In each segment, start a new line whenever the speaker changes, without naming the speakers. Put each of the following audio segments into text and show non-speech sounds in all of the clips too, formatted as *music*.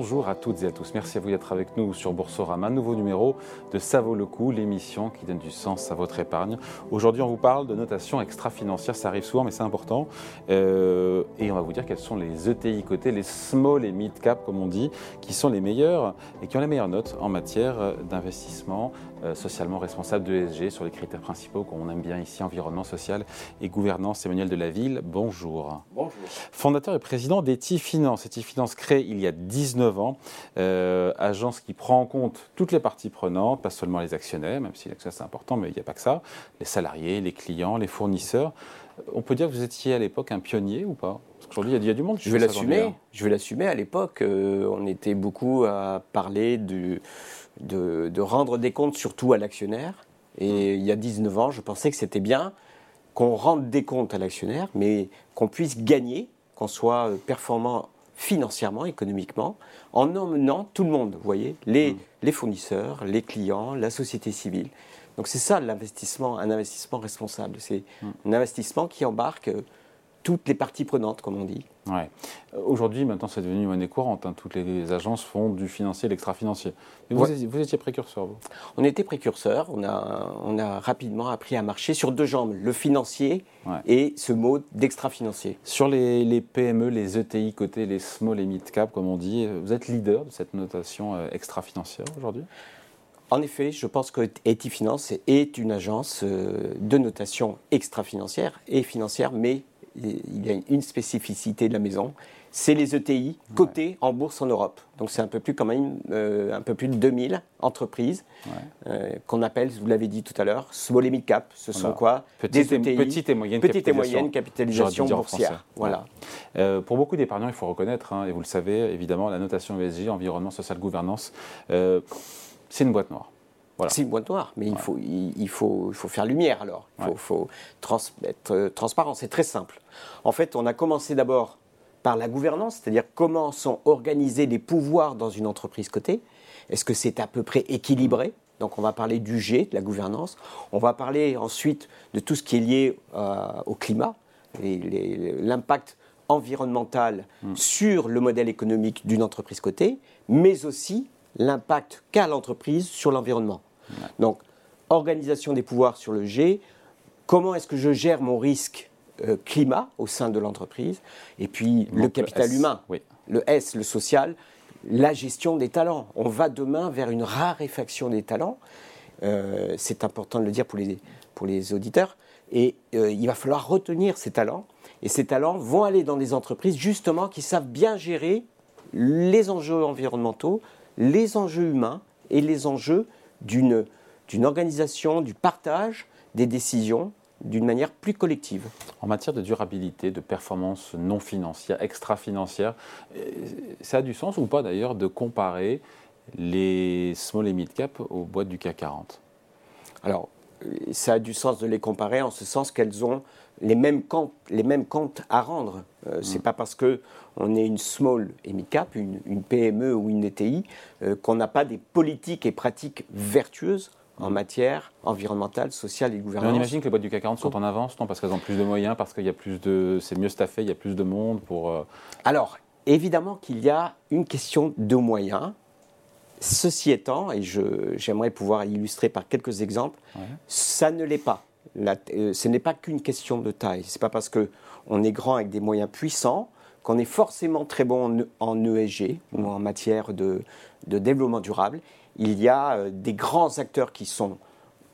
Bonjour à toutes et à tous. Merci à vous d'être avec nous sur Boursorama, nouveau numéro de Ça vaut le coup, l'émission qui donne du sens à votre épargne. Aujourd'hui, on vous parle de notation extra-financière. Ça arrive souvent, mais c'est important. Euh, et on va vous dire quels sont les ETI côté, les small et mid cap, comme on dit, qui sont les meilleurs et qui ont les meilleures notes en matière d'investissement socialement responsable de l'ESG sur les critères principaux qu'on aime bien ici, environnement social et gouvernance. Emmanuel Delaville, bonjour.
Bonjour.
Fondateur et président d'Eti Finance. Eti Finance créé il y a 19 ans, euh, agence qui prend en compte toutes les parties prenantes, pas seulement les actionnaires, même si l'accès c'est important, mais il n'y a pas que ça, les salariés, les clients, les fournisseurs. On peut dire que vous étiez à l'époque un pionnier ou pas? Parce qu'aujourd'hui, il y, a du monde
Je vais l'assumer. Je vais l'assumer. À l'époque, euh, on était beaucoup à parler du de, rendre des comptes surtout à l'actionnaire. Et il y a 19 ans, je pensais que c'était bien qu'on rende des comptes à l'actionnaire, mais qu'on puisse gagner, qu'on soit performant financièrement, économiquement, en emmenant tout le monde, vous voyez, les, mm. les fournisseurs, les clients, la société civile. Donc c'est ça l'investissement, un investissement responsable. C'est mm. un investissement qui embarque toutes les parties prenantes, comme on dit.
Ouais. Aujourd'hui, maintenant, c'est devenu une monnaie courante. Hein. Toutes les agences font du financier et l'extra-financier. Vous, vous, étiez précurseur, vous
On était précurseur. On a, on a rapidement appris à marcher sur deux jambes, le financier et ce mot d'extra-financier.
Sur les, les, PME, les ETI côté les small et mid cap, comme on dit, vous êtes leader de cette notation euh, extra-financière aujourd'hui?
En effet, je pense que Etifinance est une agence euh, de notation extra-financière et financière, mais il y a une spécificité de la maison, c'est les ETI cotés en bourse en Europe. Donc c'est un peu plus quand même euh, un peu plus de 2000 entreprises euh, qu'on appelle, vous l'avez dit tout à l'heure, small et mid cap. Ce sont quoi
Des ETI, petite et moyenne
petite capitalisation, et moyenne capitalisation boursière. Voilà.
Euh, pour beaucoup d'épargnants, il faut reconnaître, hein, et vous le savez évidemment, la notation ESG, environnement, social, gouvernance, c'est une boîte noire.
C'est une boîte noire, mais il, faut, il, faut, il faut faire lumière alors. Il faut, être euh, transparent. C'est très simple. En fait, on a commencé d'abord par la gouvernance, c'est-à-dire comment sont organisés les pouvoirs dans une entreprise cotée. Est-ce que c'est à peu près équilibré? Donc on va parler du G, de la gouvernance. On va parler ensuite de tout ce qui est lié euh, au climat, l'impact environnemental hmm. sur le modèle économique d'une entreprise cotée, mais aussi l'impact qu'a l'entreprise sur l'environnement. Donc, organisation des pouvoirs sur le G, comment est-ce que je gère mon risque euh, climat au sein de l'entreprise, et puis le capital humain, le S, le social, la gestion des talents. On va demain vers une raréfaction des talents, euh, c'est important de le dire pour les, pour les auditeurs, et euh, il va falloir retenir ces talents, et ces talents vont aller dans des entreprises justement qui savent bien gérer les enjeux environnementaux, les enjeux humains et les enjeux d'une organisation, du partage des décisions d'une manière plus collective.
En matière de durabilité, de performance non financière, extra-financière, euh, ça a du sens ou pas d'ailleurs de comparer les small et mid cap aux boîtes du CAC 40
Alors, ça a du sens de les comparer en ce sens qu'elles ont les mêmes comptes, les mêmes comptes à rendre. Euh, Ce n'est mm. pas parce que on est une small et une, PME ou une ETI, euh, qu'on n'a pas des politiques et pratiques vertueuses en mm. matière environnementale, sociale et gouvernance.
on imagine que les boîtes du CAC 40 sont en avance, non Parce qu'elles ont plus de moyens, parce qu'il y a plus de, c'est mieux staffé, il y a plus de monde pour. Euh,
Alors, évidemment qu'il y a une question de moyens. Ceci étant, et j'aimerais pouvoir illustrer par quelques exemples, ça ne l'est pas. Euh, ce n'est pas qu'une question de taille. Ce n'est pas parce qu'on est grand avec des moyens puissants qu'on est forcément très bon en, ESG ou en matière de, développement durable. Il y a euh, des grands acteurs qui sont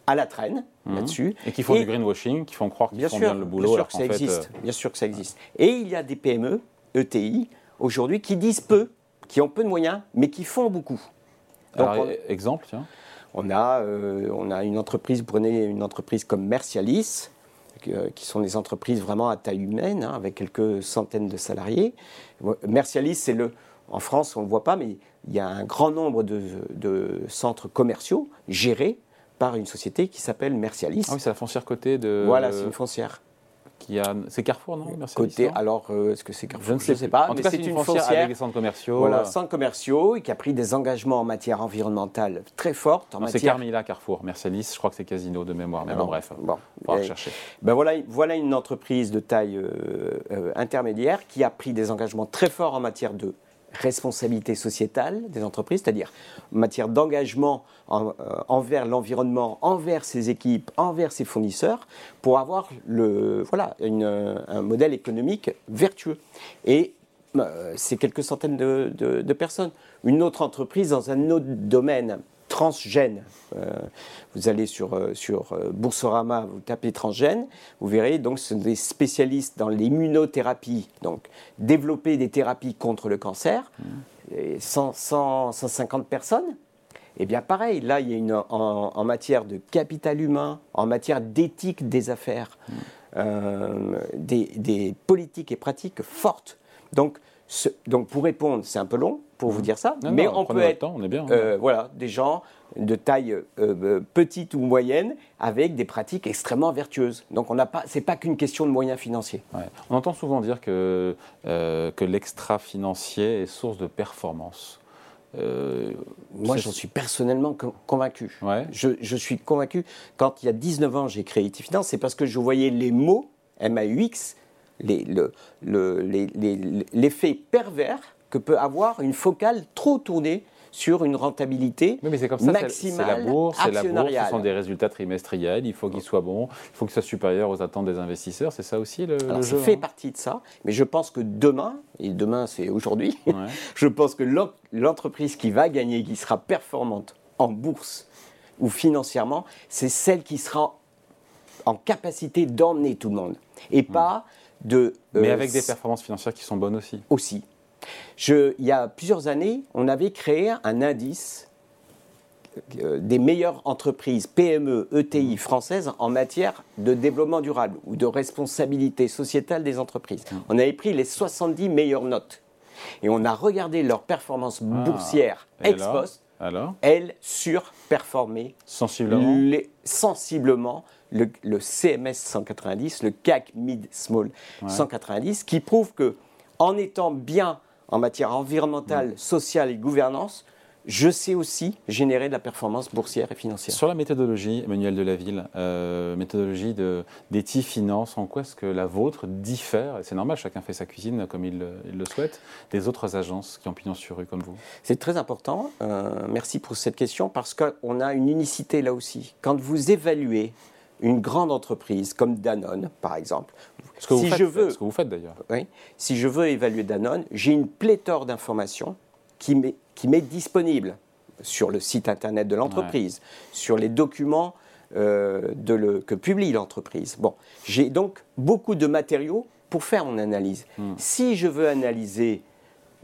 à la traîne mhm. là-dessus.
Et qui font du greenwashing, qui font croire qu'ils font bien le boulot.
Bien sûr, que ça existe, euh, bien sûr que ça existe. Et il y a des PME, ETI, aujourd'hui, qui disent peu, qui ont peu de moyens, mais qui font beaucoup.
Alors, exemple, tiens
on a, euh, on a une entreprise, vous prenez une entreprise comme Mercialis, euh, qui sont des entreprises vraiment à taille humaine, hein, avec quelques centaines de salariés. Mercialis, c'est le, en France, on ne le voit pas, mais il y a un grand nombre de, centres commerciaux gérés par une société qui s'appelle Mercialis.
Ah oui, c'est la foncière côté de.
Voilà, c'est une foncière.
C'est Carrefour, non
Merci Côté, alors, euh, est-ce que c'est Carrefour? Je ne sais, pas.
En mais c'est une, foncière, avec des centres commerciaux.
Voilà, euh. centres commerciaux et qui a pris des engagements en matière environnementale très fortes.
C'est Carmila Carrefour. Mercelis, je crois que c'est Casino de mémoire. Mais bon, bref, bon, on va rechercher.
Ben voilà, voilà une entreprise de taille euh, intermédiaire qui a pris des engagements très forts en matière de responsabilité sociétale des entreprises, c'est-à-dire en matière d'engagement euh, envers l'environnement, envers ses équipes, envers ses fournisseurs, pour avoir le, voilà, un modèle économique vertueux. Et euh, c'est quelques centaines de, personnes. Une autre entreprise dans un autre domaine, transgène. Euh, vous allez sur, euh, sur Boursorama, vous tapez transgène, vous verrez, donc ce sont des spécialistes dans l'immunothérapie, donc développer des thérapies contre le cancer, 150 personnes. Eh bien pareil, là, il y a une, en, matière de capital humain, en matière d'éthique des affaires, des, des politiques et pratiques fortes. Donc, donc pour répondre, c'est un peu long pour vous mmh. dire ça, mais on peut être
on est bien,
euh, voilà, des gens de taille euh, euh, petite ou moyenne avec des pratiques extrêmement vertueuses. Donc on n'a pas, c'est pas qu'une question de moyens financiers.
On entend souvent dire que, que l'extra financier est source de performance.
Moi, j'en suis personnellement convaincu. Je, je, suis convaincu. Quand il y a 19 ans, j'ai créé Itifinance, c'est parce que je voyais les mots MAUX l'effet pervers que peut avoir une focale trop tournée sur une rentabilité oui, mais c'est comme ça, maximale,
c'est la bourse, c'est la bourse, ce sont des résultats trimestriels, il faut qu'ils soient bons, il faut qu'ils soient supérieurs aux attentes des investisseurs, c'est ça aussi le,
Alors, Ça fait hein partie de ça, mais je pense que demain, et demain c'est aujourd'hui, *laughs* je pense que l'entreprise qui va gagner, qui sera performante en bourse ou financièrement, c'est celle qui sera en capacité d'emmener tout le monde, et hmm. pas
mais euh, avec des performances financières qui sont bonnes aussi.
Aussi. Il y a plusieurs années, on avait créé un indice euh, des meilleures entreprises PME, ETI françaises en matière de développement durable ou de responsabilité sociétale des entreprises. Mmh. On avait pris les 70 meilleures notes et on a regardé leurs performances ah. boursières ex post. Alors? Elles surperformaient
sensiblement,
sensiblement le, CMS 190, le CAC Mid Small 190, qui prouve que en étant bien en matière environnementale, sociale et gouvernance, je sais aussi générer de la performance boursière et financière.
Sur la méthodologie, Emmanuel Delaville, euh, méthodologie d'ETI Finance, en quoi est-ce que la vôtre diffère, c'est normal, chacun fait sa cuisine comme il, le souhaite, des autres agences qui ont pignon sur rue comme vous?
C'est très important, euh, merci pour cette question, parce qu'on a une unicité là aussi. Quand vous évaluez une grande entreprise comme Danone, par exemple.
Ce que, si faites, je veux, ce que vous faites d'ailleurs.
Oui, si je veux évaluer Danone, j'ai une pléthore d'informations qui m'est disponible sur le site internet de l'entreprise, sur les documents euh, de le, que publie l'entreprise. Bon, j'ai donc beaucoup de matériaux pour faire mon analyse. Hmm. Si je veux analyser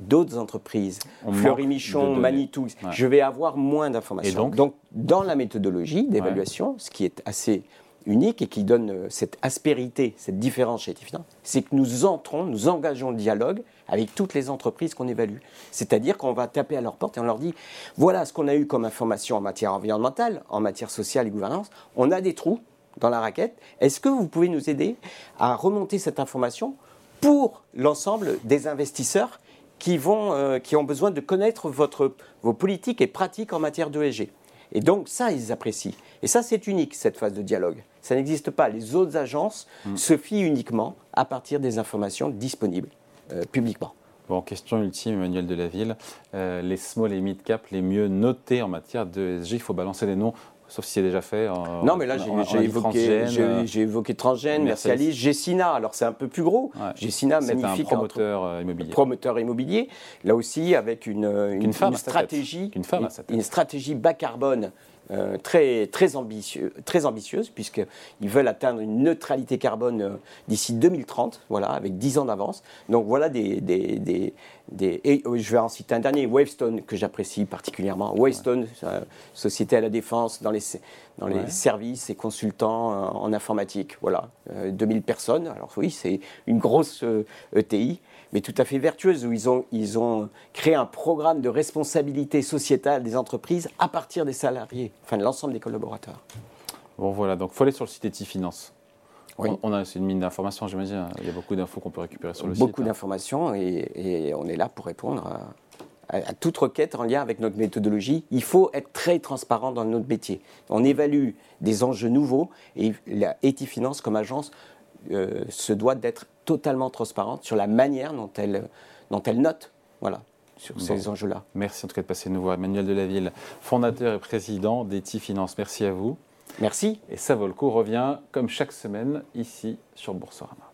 d'autres entreprises, Fleury Michon, Manitou, je vais avoir moins d'informations. Donc, donc, dans la méthodologie d'évaluation, ce qui est assez unique et qui donne euh, cette aspérité, cette différence chez Etifinance, c'est que nous entrons, nous engageons le dialogue avec toutes les entreprises qu'on évalue. C'est-à-dire qu'on va taper à leur porte et on leur dit voilà ce qu'on a eu comme information en matière environnementale, en matière sociale et gouvernance. On a des trous dans la raquette. Est-ce que vous pouvez nous aider à remonter cette information pour l'ensemble des investisseurs qui, vont, euh, qui ont besoin de connaître votre, vos politiques et pratiques en matière d'ESG et donc ça, ils apprécient. Et ça, c'est unique, cette phase de dialogue. Ça n'existe pas. Les autres agences mm. se fient uniquement à partir des informations disponibles euh, publiquement.
Bon, question ultime, Emmanuel Delaville. Euh, les small et mid cap les mieux notés en matière d'ESG, il faut balancer les noms sauf si c'est déjà fait.
non, mais là, j'ai évoqué, euh, évoqué Transgène, Mercialis, Gessina. Alors, c'est un peu plus gros. Ouais. Gessina, magnifique.
Un promoteur euh, immobilier.
Promoteur immobilier. Là aussi, avec une, une, une stratégie,
une, femme
une stratégie bas carbone euh, très, très, ambitieux, très ambitieuse, puisqu'ils veulent atteindre une neutralité carbone euh, d'ici 2030, voilà, avec 10 ans d'avance. Donc voilà des, des, des, Et je vais en citer un dernier, Wavestone, que j'apprécie particulièrement. Wavestone, société à la défense dans les, dans les services et consultants euh, en informatique. Voilà, 2000 personnes. Alors oui, c'est une grosse ETI. E mais tout à fait vertueuse, où ils ont, ils ont créé un programme de responsabilité sociétale des entreprises à partir des salariés, enfin de l'ensemble des collaborateurs.
Bon voilà, donc il faut aller sur le site Etifinance. Oui. On, a, c'est une mine d'informations, j'imagine. Il y a beaucoup d'infos qu'on peut récupérer sur le
site. Beaucoup hein. d'informations et, on est là pour répondre à, toute requête en lien avec notre méthodologie. Il faut être très transparent dans notre métier. On évalue des enjeux nouveaux et la Etifinance, comme agence, euh, se doit d'être totalement transparente sur la manière dont elle, dont elle note. Voilà sur ces enjeux-là.
Merci en tout cas de passer nous voir. Emmanuel Delaville, fondateur et président d'ETI Finance. Merci à vous.
Merci.
Et Savolco revient comme chaque semaine ici sur Boursorama.